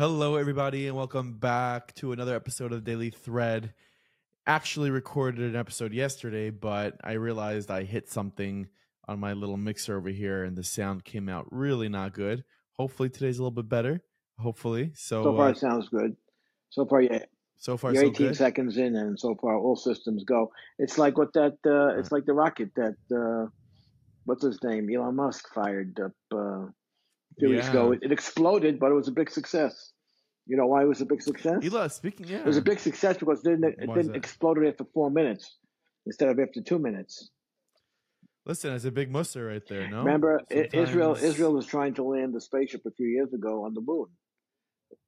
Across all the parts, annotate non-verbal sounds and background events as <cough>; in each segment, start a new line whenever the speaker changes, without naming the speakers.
Hello, everybody, and welcome back to another episode of Daily Thread. Actually, recorded an episode yesterday, but I realized I hit something on my little mixer over here, and the sound came out really not good. Hopefully, today's a little bit better. Hopefully, so
So far,
uh,
it sounds good. So far, yeah,
so far
you're
so
18
good.
seconds in, and so far all systems go. It's like what that. Uh, it's like the rocket that. Uh, what's his name? Elon Musk fired up uh, a few weeks ago. It, it exploded, but it was a big success. You know why it was a big success?
Eli, speaking, yeah,
It was a big success because it didn't, it
Why
didn't
that?
explode after four minutes instead of after two minutes.
listen, it's a big musser right there. No,
Remember, I- Israel Israel was trying to land the spaceship a few years ago on the moon,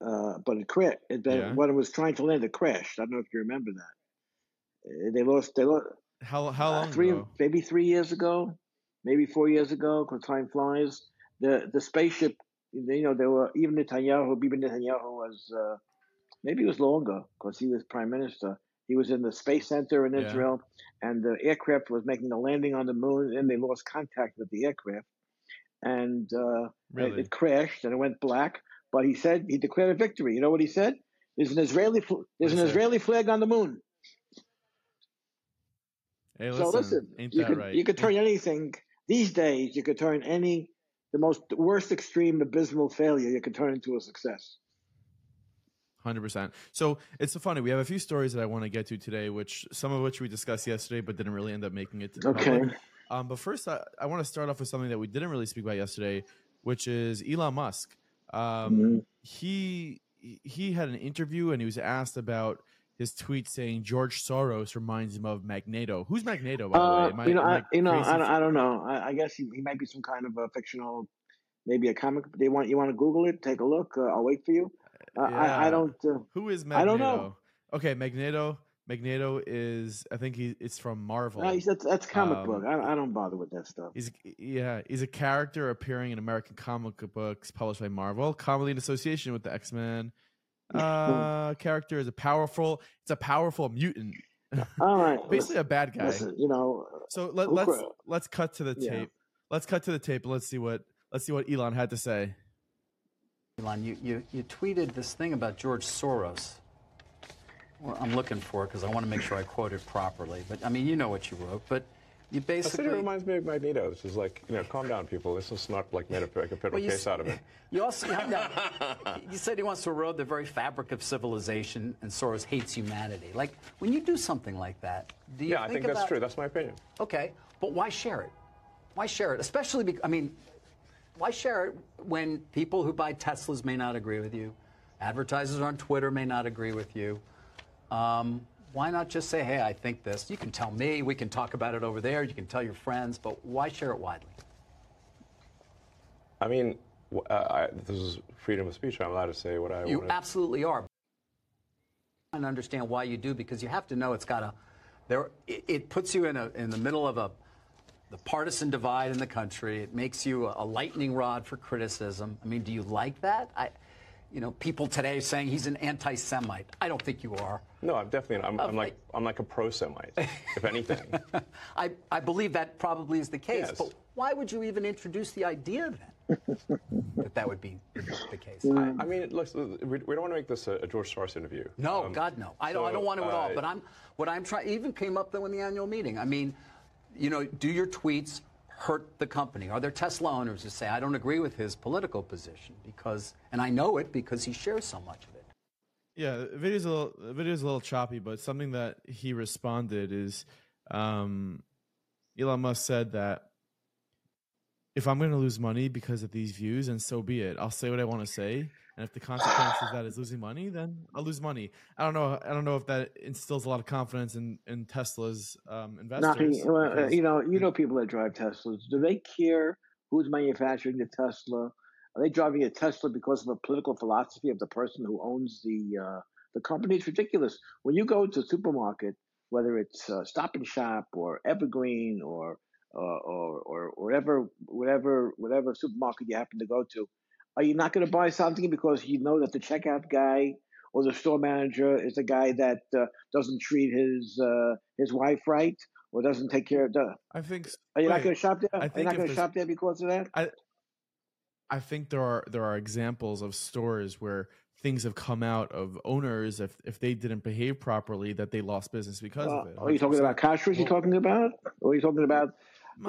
uh, but it crashed.
Yeah.
when it was trying to land, it crashed. I don't know if you remember that. Uh, They lost. They lost
How how long
three,
ago?
maybe three years ago, maybe four years ago, because time flies. The the spaceship, you know, there were even Netanyahu. Bibi Netanyahu was uh, maybe it was longer because he was prime minister. He was in the space center in
Yeah.
Israel, and the aircraft was making a landing on the moon, and they lost contact with the aircraft, and uh, it-
Really?
it crashed and it went black. But he said he declared a victory. You know what he said? There's an Israeli there's an? Israeli flag on the moon.
Hey,
So listen,
ain't
you
that
could
right?
you could turn anything these days. You could turn any the most worst extreme abysmal failure. You can turn into a success.
Hundred percent. So it's so funny. We have a few stories that I want to get to today, which some of which we discussed yesterday, but didn't really end up making it to
Okay.
Um, but first, I, I want to start off with something that we didn't really speak about yesterday, which is Elon Musk. Um,
Mhm.
He he had an interview and he was asked about his tweet saying George Soros reminds him of Magneto. Who's Magneto, by the way?
Uh,
I-
you know, I, you know, I, don't- I don't know. I, I guess he, he might be some kind of a fictional, maybe a comic. They want you want to Google it, take a look. Uh, I'll wait for you. Uh, I,
Yeah.
I don't. Uh,
Who is Magneto?
I don't know.
Okay, Magneto. Magneto is I think he it's from Marvel.
no, that's that's comic
Um,
book. I, I don't bother with that stuff.
He's yeah, he's a character appearing in American comic books published by Marvel, commonly in association with the X Men. Uh, character is a powerful. It's a powerful mutant, <laughs>
All right,
basically a bad guy.
listen, you know,
So let,
who
let's let's cut to the
Yeah.
tape. Let's cut to the tape. and Let's see what let's see what Elon had to say.
Elon, you, you, you tweeted this thing about George Soros. Well, I'm looking for it because I want to make sure I quote it properly. But I mean, you know what you wrote. But you basically.
it reminds me of Magneto. This is like, you know, calm down, people. This is not like made a, like a federal
Well, you,
case out of it. <laughs>
You also you, you said he wants to erode the very fabric of civilization, and Soros hates humanity. Like when you do something like that, do you
Yeah, I
think
think that's true. That's my opinion.
Okay, but why share it? Why share it? Especially, because, I mean, why share it when people who buy Teslas may not agree with you, advertisers on Twitter may not agree with you? Um, why not just say, hey, I think this? You can tell me, we can talk about it over there, you can tell your friends, but why share it widely?
I mean, uh, I, this is freedom of speech. I'm allowed to say what I want.
You
want.
absolutely are. And understand why you do because you have to know it's got a there. It, it puts you in a in the middle of a the partisan divide in the country. It makes you a, a lightning rod for criticism. I mean, do you like that? I, you know, people today saying he's an anti-Semite. I don't think you are.
No, I'm definitely. I'm, I'm like I'm like a pro-Semite, if anything. <laughs>
I, I believe that probably is the case.
Yes.
But why would you even introduce the idea then <laughs> that that would be the case?
I, I mean, look, we, we don't want to make this a, a George Soros interview.
No,
Um,
God, no. I don't. I don't want to at all.
uh,
But I'm. What I'm trying. Even came up though in the annual meeting. I mean, you know, do your tweets hurt the company? Are there Tesla owners who say I don't agree with his political position because, and I know it because he shares so much of it.
Yeah, the video's a little the video's a little choppy, but something that he responded is um, Elon Musk said that if I'm going to lose money because of these views, and so be it. I'll say what I want to say, and if the consequence of that is losing money, then I'll lose money. I don't know. I don't know if that instills a lot of confidence in in Tesla's um, investors.
Nothing. Well, uh, you know, you know people that drive Teslas. Do they care who's manufacturing the Tesla? Are they driving a Tesla because of a political philosophy of the person who owns the uh, the company? It's ridiculous. When you go to a supermarket, whether it's uh, Stop and Shop or Evergreen or uh, or or whatever whatever whatever supermarket you happen to go to, are you not going to buy something because you know that the checkout guy or the store manager is a guy that uh, doesn't treat his uh, his wife right or doesn't take care of the?
I think.
Are you not going to shop there?
I
Are you
think
not going to shop there because of that?
I I think there are there are examples of stores where things have come out of owners if if they didn't behave properly that they lost business because
Uh,
of it.
are you talking about
100%.
You talking about? Or are you talking about?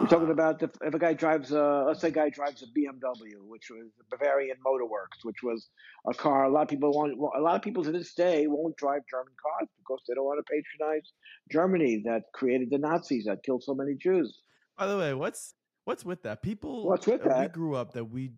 Talking
uh,
about if, if a guy drives a let's say a guy drives a BMW, which was Bavarian Motor Works, which was a car. A lot of people want. well, A lot of people to this day won't drive German cars because they don't want to patronize Germany that created the Nazis that killed so many Jews.
By the way, what's what's with that? People
What's with
uh, we grew up that we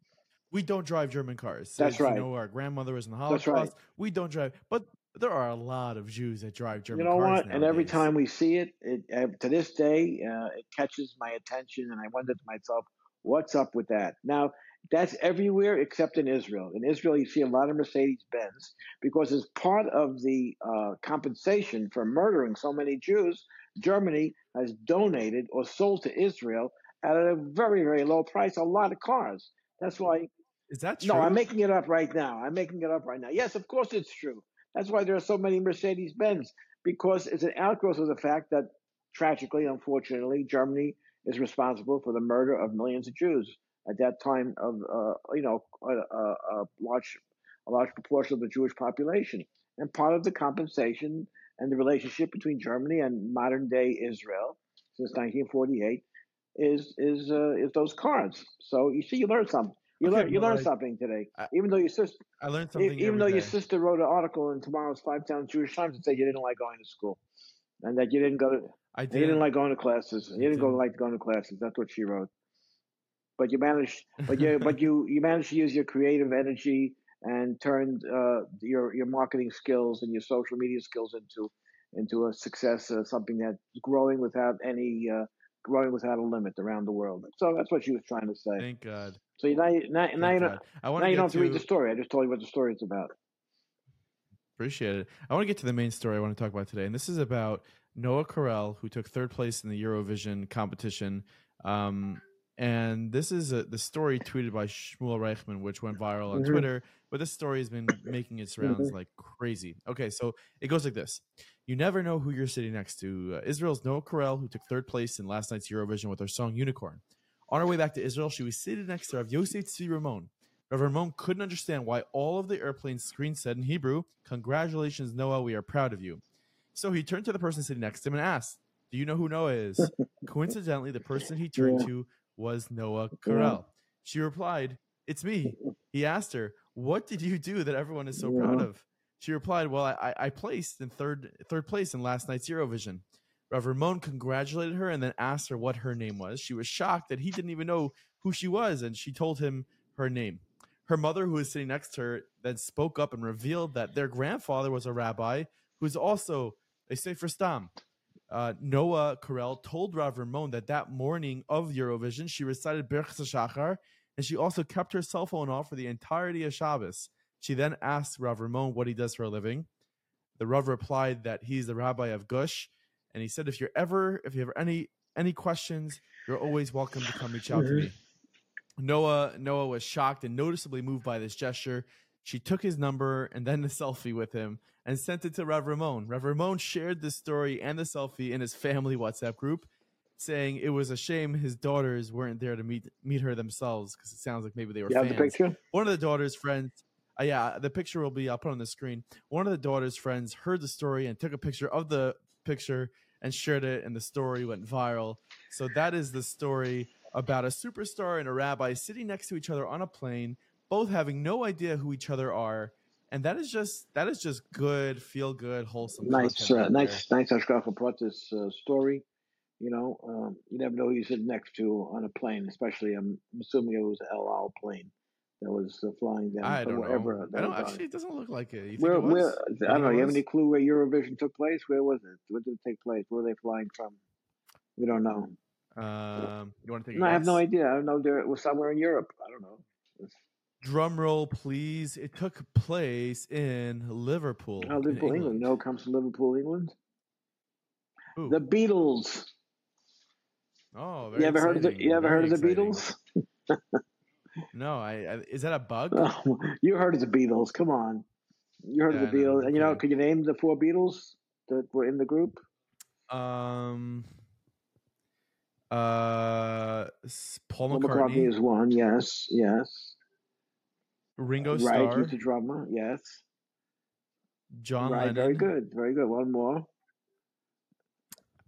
we don't drive German cars.
That's right.
You know, our grandmother was in the Holocaust.
right.
We don't drive, but there are a lot of Jews that drive German
you know
cars
what? And every time we see it, it uh, to this day, uh, it catches my attention, and I wonder to myself, what's up with that? Now, that's everywhere except in Israel. In Israel, you see a lot of Mercedes Benz because as part of the uh, compensation for murdering so many Jews, Germany has donated or sold to Israel at a very, very low price a lot of cars. That's why
is that true?
no, I'm making it up right now. I'm making it up right now. Yes, of course it's true. That's why there are so many Mercedes Benz because it's an outgrowth of the fact that tragically, unfortunately, Germany is responsible for the murder of millions of Jews at that time of uh, you know a, a, a large a large proportion of the Jewish population. And part of the compensation and the relationship between Germany and modern day Israel since 1948 is is uh, is those cars. So you see, you learn something. You
Okay,
learn you
but
learn something today.
I,
Even though your sister,
I learned something.
even though your sister wrote an article in tomorrow's Five Towns Jewish Times that said you didn't like going to school, and that you didn't go to,
I
and you didn't like going to classes, you didn't go
didn't.
like going to classes. That's what she wrote. But you managed, but you but <laughs> you you managed to use your creative energy and turned uh, your your marketing skills and your social media skills into into a success, uh, something that's growing without any uh, growing without a limit around the world. So that's what she was trying to say.
Thank God.
So you now you, now, now you don't
I want
now
to
you don't have to read the story. I just told you what the story is about.
appreciate it. I want to get to the main story I want to talk about today, and this is about Noa Kirel, who took third place in the Eurovision competition. Um, and this is a, the story tweeted by Shmuel Reichman, which went viral on
Mhm.
Twitter. But this story has been making its rounds
Mm-hmm.
like crazy. Okay, so it goes like this: You never know who you're sitting next to. Uh, Israel's Noa Kirel, who took third place in last night's Eurovision with her song "Unicorn." On her way back to Israel, she was seated next to Rav Yosef Tzvi Rimon. Rav Rimon couldn't understand why all of the airplane screens said in Hebrew, "Congratulations, Noah, we are proud of you." So he turned to the person sitting next to him and asked, "Do you know who Noah is?" <laughs> Coincidentally, the person he turned
Yeah.
to was Noa Kirel. She replied, "It's me." He asked her, "What did you do that everyone is so proud of?" She replied, "Well, I, I placed in third third place in last night's Eurovision." Rav Rimon congratulated her and then asked her what her name was. She was shocked that he didn't even know who she was, and she told him her name. Her mother, who was sitting next to her, then spoke up and revealed that their grandfather was a rabbi who's also a Sofer Stam. Uh, Noa Kirel told Rav Rimon that that morning of Eurovision, she recited Birchas Shachar, and she also kept her cell phone off for the entirety of Shabbos. She then asked Rav Rimon what he does for a living. The Rav replied that he's the rabbi of Gush, and he said if you're ever, if you have any any questions, you're always welcome to come reach out to me. Noah Noah was shocked and noticeably moved by this gesture. She took his number and then the selfie with him and sent it to Rav Rimon. Rav Rimon shared the story and the selfie in his family WhatsApp group, saying it was a shame his daughters weren't there to meet meet her themselves because it sounds like maybe they were
You have
fans.
the picture?
One of the daughter's friends, uh, yeah, the picture will be. I'll put on the screen. One of the daughter's friends heard the story and took a picture of the picture and shared it, and the story went viral. So that is the story about a superstar and a rabbi sitting next to each other on a plane, both having no idea who each other are, and that is just that is just good, feel good, wholesome.
Nice, uh, nice, nice. Ashkafa brought this uh, story. You know, um, you never know who you sit next to on a plane, especially. I'm, assuming it was an El plane that was uh, flying down
I don't
wherever.
know. I don't actually.
it.
It doesn't look like it. You think
Where,
it was?
where? I don't know.
it
You have any clue where Eurovision took place? Where was it? Where did it take place? Where were they flying from? We don't know.
Um, you want to take? a
No, I have no idea. I don't know. There it was somewhere in Europe. I don't know. It's-
Drum roll, please. It took place in Liverpool.
Oh, Liverpool, England.
England.
Know, who comes from Liverpool, England.
Who?
The Beatles.
oh, very
You ever heard of the? You ever
very
heard of the
exciting.
Beatles? <laughs>
No, I, I. Is that a bug?
Oh, <laughs> you heard of the Beatles? Come on, you heard
Yeah,
of the Beatles, and you know, could you name the four Beatles that were in the group?
Um. Uh, Paul
Paul
McCartney.
McCartney is one. Yes, yes.
Ringo
right,
Starr,
he's the drummer. Yes,
John
right,
Lennon.
very good, very good. One more,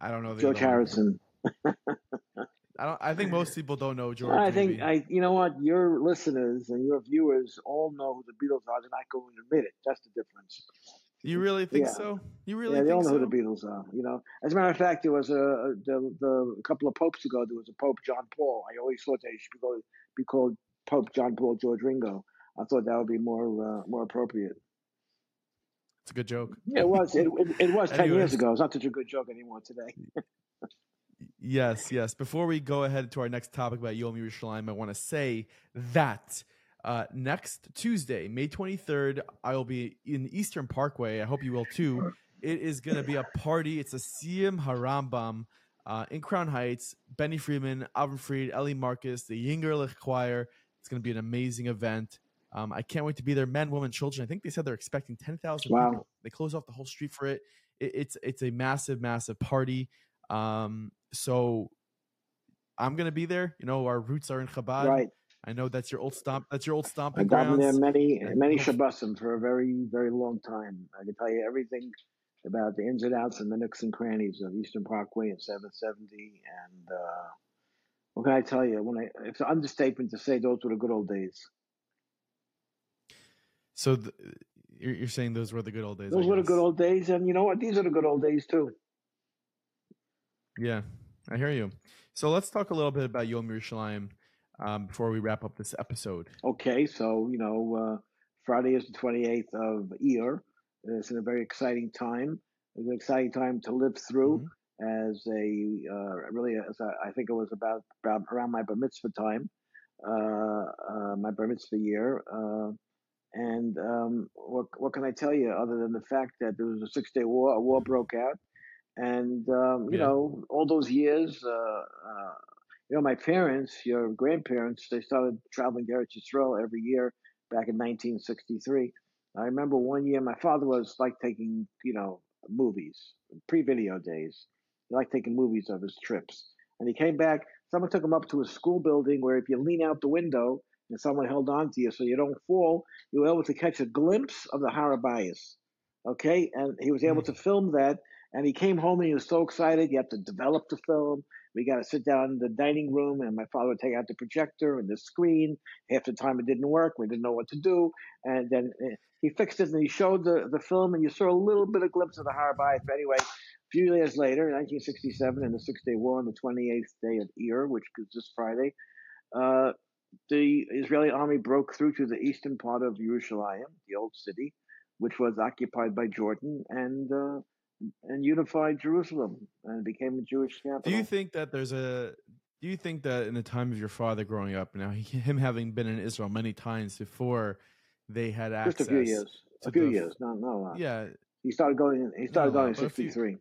I don't know the
George. Harrison. <laughs>
I don't. I think most people don't know George.
I think. I, you know what, your listeners and your viewers all know who the Beatles are. They're not going to admit it. That's the difference.
you really think
yeah.
so? You really
yeah, they all know
so?
who the Beatles are. You know, as a matter of fact, there was a, a the, the a couple of popes ago. There was a Pope John Paul. I always thought that he should be called, be called Pope John Paul George Ringo. I thought that would be more uh, more appropriate.
It's a good joke.
Yeah, it was. It, it, it was <laughs> ten
Anyways.
years ago. It's not such a good joke anymore today. <laughs>
Yes, yes. Before we go ahead to our next topic about Yom Yerushalayim, I want to say that uh, next Tuesday, May 23rd, I will be in Eastern Parkway. I hope you will too. It is going to be a party. It's a Siyum HaRambam uh, in Crown Heights. Benny Friedman, Avram Fried, Eli Marcus, the Yingerlach Choir. It's going to be an amazing event. Um, I can't wait to be there. Men, women, children. I think they said they're expecting 10,000
Wow.
people. They close off the whole street for it. it it's it's a massive, massive party. Um, so I'm gonna be there. You know, our roots are in Chabad.
right.
I know that's your old stomp. That's your old stomping
got there
grounds.
many
and
many <laughs>
hope-
Shabbosim for a very very long time. I can tell you everything about the ins and outs and the nooks and crannies of Eastern Parkway and 770. And uh, what can I tell you? When I it's an understatement to say those were the good old days.
So th- you're, you're saying those were the good old days.
Those were the good old days, and you know what? These are the good old days too.
Yeah, I hear you. So let's talk a little bit about Yom Yerushalayim um, before we wrap up this episode.
Okay, so you know, uh, Friday is the 28th of Iyar. It's a very exciting time. It's an exciting time to live through as a uh, really as I, I think it was about, about around my bar mitzvah time, uh, uh, my bar mitzvah year. Uh, and um, what what can I tell you other than the fact that there was a six day war, a war broke out, and um, you
Yeah.
know all those years. Uh, uh, you know, my parents, your grandparents, they started traveling to Eretz Yisrael every year back in 1963. I remember one year my father was like taking, you know, movies, pre-video days. He liked taking movies of his trips. And he came back, someone took him up to a school building where if you lean out the window and someone held on to you so you don't fall, you were able to catch a glimpse of the Har HaBayis. Okay? And he was able to film that. And he came home and he was so excited. You have to develop the film. We got to sit down in the dining room, and my father would take out the projector and the screen. Half the time it didn't work. We didn't know what to do. And then uh, he fixed it and he showed the, the film, and you saw a little bit of glimpse of the Har HaBayis. But anyway, a few years later, in 1967, in the Six Day War on the 28th day of Iyar, which is this Friday, uh, the Israeli army broke through to the eastern part of Jerusalem, the old city, which was occupied by Jordan, and uh, and unified Jerusalem and became a Jewish capital.
Do you think that there's a? Do you think that in the time of your father growing up, now he, <laughs> him having been in Israel many times before, they had access?
Just a few years. A few
the-
years. No, no. Uh,
Yeah,
He started going. He started
No,
going in
a few-
'63.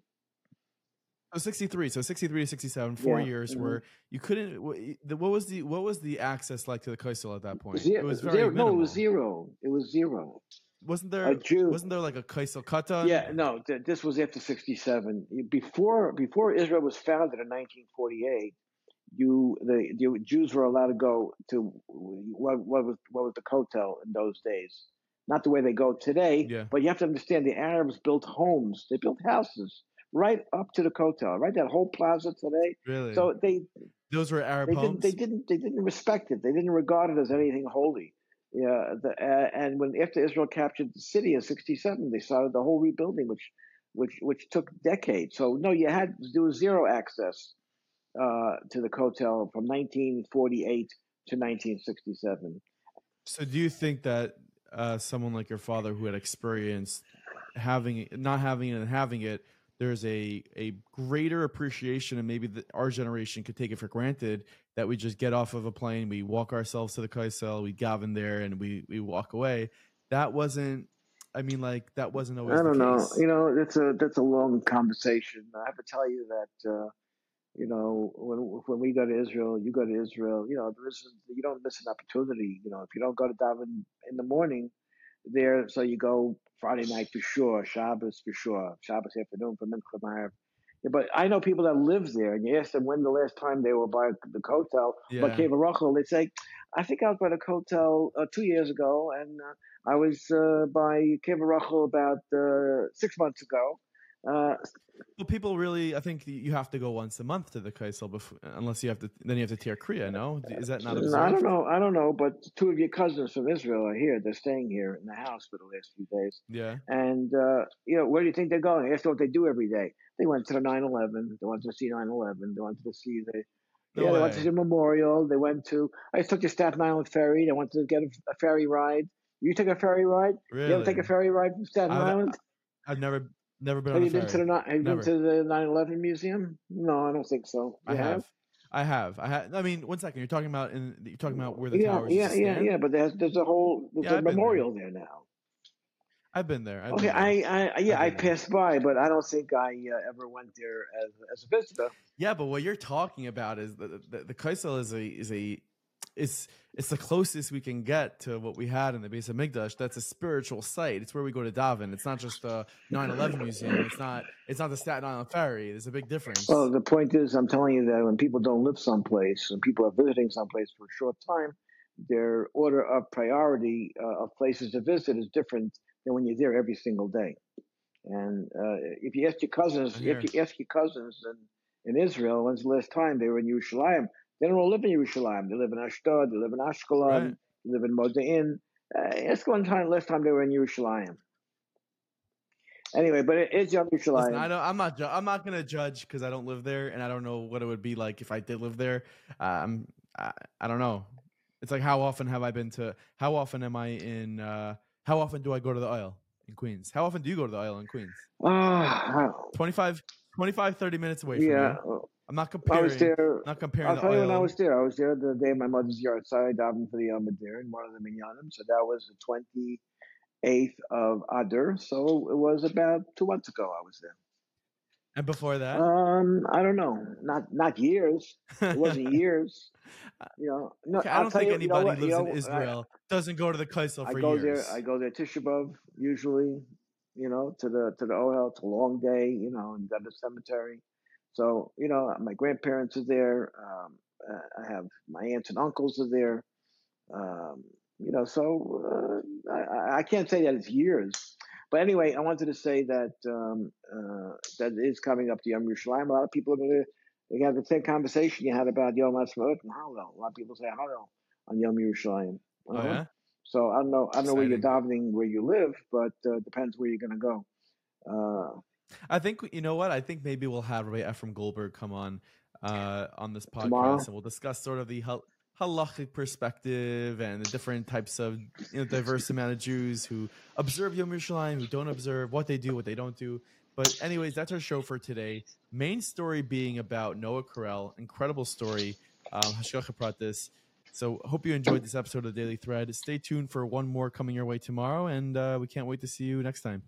So 63, so 63 to 67, four
Yeah,
years
mhm.
where you couldn't. What was the what was the access like to the Kosel at that point?
Zero,
it was very
zero, no, it was zero. It was zero.
Wasn't there?
A Jew.
Wasn't there like a Kosel katan?
Yeah, no, th- this was after '67. Before before Israel was founded in 1948, you the, the Jews were allowed to go to what, what was what was the Kotel in those days. Not the way they go today,
Yeah.
but you have to understand the Arabs built homes. They built houses right up to the Kotel, right that whole plaza today.
really.
So they
those were Arab
they
homes.
didn't they didn't they didn't respect it. They didn't regard it as anything holy. Yeah, the, uh, and when after Israel captured the city in '67, they started the whole rebuilding, which which which took decades. So no, you had there was zero access uh, to the Kotel from 1948 to 1967.
So do you think that uh, someone like your father who had experienced having not having it and having it, there's a a greater appreciation and maybe the, our generation could take it for granted that we just get off of a plane, we walk ourselves to the Kosel, we in there and we we walk away. That wasn't I mean like that wasn't always
I don't know. You know, that's a that's a long conversation. I have to tell you that uh, you know when when we go to Israel, you go to Israel. You know, there isn't you don't miss an opportunity. You know, if you don't go to daven in the morning there, so you go Friday night for sure, Shabbos for sure, Shabbos afternoon for Mincha Ma'ariv. Yeah, but I know people that live there, and you ask them when the last time they were by the Kotel,
Yeah.
by Kever Rachel, they say, I think I was by the Kotel uh, two years ago, and uh, I was uh, by Kever Rachel about uh, six months ago. Uh,
Well, people really, I think you have to go once a month to the Kosel before, unless you have to. Then you have to tear kriya. No, is that not
No,
observed?
I don't know. I don't know. But two of your cousins from Israel are here. They're staying here in the house for the last few days.
Yeah,
And, uh, you know, where do you think they're going? That's what they do every day. They went to the 9 11. They went to see 9 11. They went to see the.
No
yeah, they went to the memorial. They went to. I took the Staten Island ferry. They went to get a, a ferry ride. You took a ferry ride?
really.
You ever take a ferry ride from Staten
I've-
Island?
I've never, never been
Have you
a
been to the
ferry.
Have you
Never.
been to the 9/11 museum? No, I don't think so.
I
You
have. I have. I have. I mean, one second. You're talking about in. You're talking about where the
yeah,
towers
yeah, yeah, yeah. But there's there's a whole there's
Yeah,
a
been there.
memorial there now.
I've been there. I've
Okay,
been there.
I, I yeah, I passed by, but I don't think I uh, ever went there as as a visitor.
Yeah, but what you're talking about is the the, the Kosel is a is a is it's the closest we can get to what we had in the Beis HaMikdash. That's a spiritual site. It's where we go to daven. It's not just the 9/11 museum. It's not it's not the Staten Island ferry. There's a big difference.
Well, the point is, I'm telling you that when people don't live someplace and people are visiting someplace for a short time, their order of priority uh, of places to visit is different than when you're there every single day. And uh, if you ask your cousins, if you ask your cousins in, in Israel, when's the last time they were in Yerushalayim? They don't all live in Yerushalayim. They live in Ashdod. They live in Ashkelon.
Right.
They live in Modi'in. Uh, ask one time last time they were in Yerushalayim. Anyway, but it is Yom
Listen, I don't. I'm not. Ju- I'm not gonna judge because I don't live there, and I don't know what it would be like if I did live there. Um, I, I don't know. It's like how often have I been to? How often am I in? Uh, how often do I go to the Ohel in Queens? How often do you go to the Ohel in Queens?
Ah,
25, 25 30 minutes away from
yeah.
you. I'm not comparing.
I was there.
Not comparing
I'll
the
tell you when I was there. I was there the day my mother's yard side davening for the Yom Adar and one of the minyanim. So that was the twenty eighth of Adar. So it was about two months ago. I was there.
and before that,
Um, I don't know, not not years. It wasn't <laughs> years. You know, no.
Okay, I don't think
you, you know
anybody
what, you know,
in
I-
Israel doesn't go to the
Kosel
for I
go
years.
there. I go there Tisha B'av usually. You know, to the to the Ohel. It's a long day. You know, and got the cemetery. So you know, my grandparents are there. Um, uh, I have my aunts and uncles are there. Um, you know, so uh, I, I can't say that it's years. But anyway, I wanted to say that um, uh, that is coming up to Yom Yerushalayim. A lot of people are going to they have the same conversation you had about Yom Ha'atzmaut and Hallel. A lot of people say Hallel on Yom Yerushalayim.
Oh
Uh-huh.
yeah.
So I don't know. I don't know where you're davening, where you live, but uh, depends where you're going to go. Uh,
I think you know what. I think maybe we'll have Rabbi Ephraim Goldberg come on uh, on this podcast,
Tomorrow?
and we'll discuss sort of the hal- halachic perspective and the different types of you know diverse amount of Jews who observe Yom Yerushalayim, who don't observe, what they do, what they don't do. But anyways, that's our show for today. Main story being about Noa Kirel, incredible story, um, Hashgacha Pratis. So hope you enjoyed this episode of Daily Thread. Stay tuned for one more coming your way tomorrow, and uh, we can't wait to see you next time.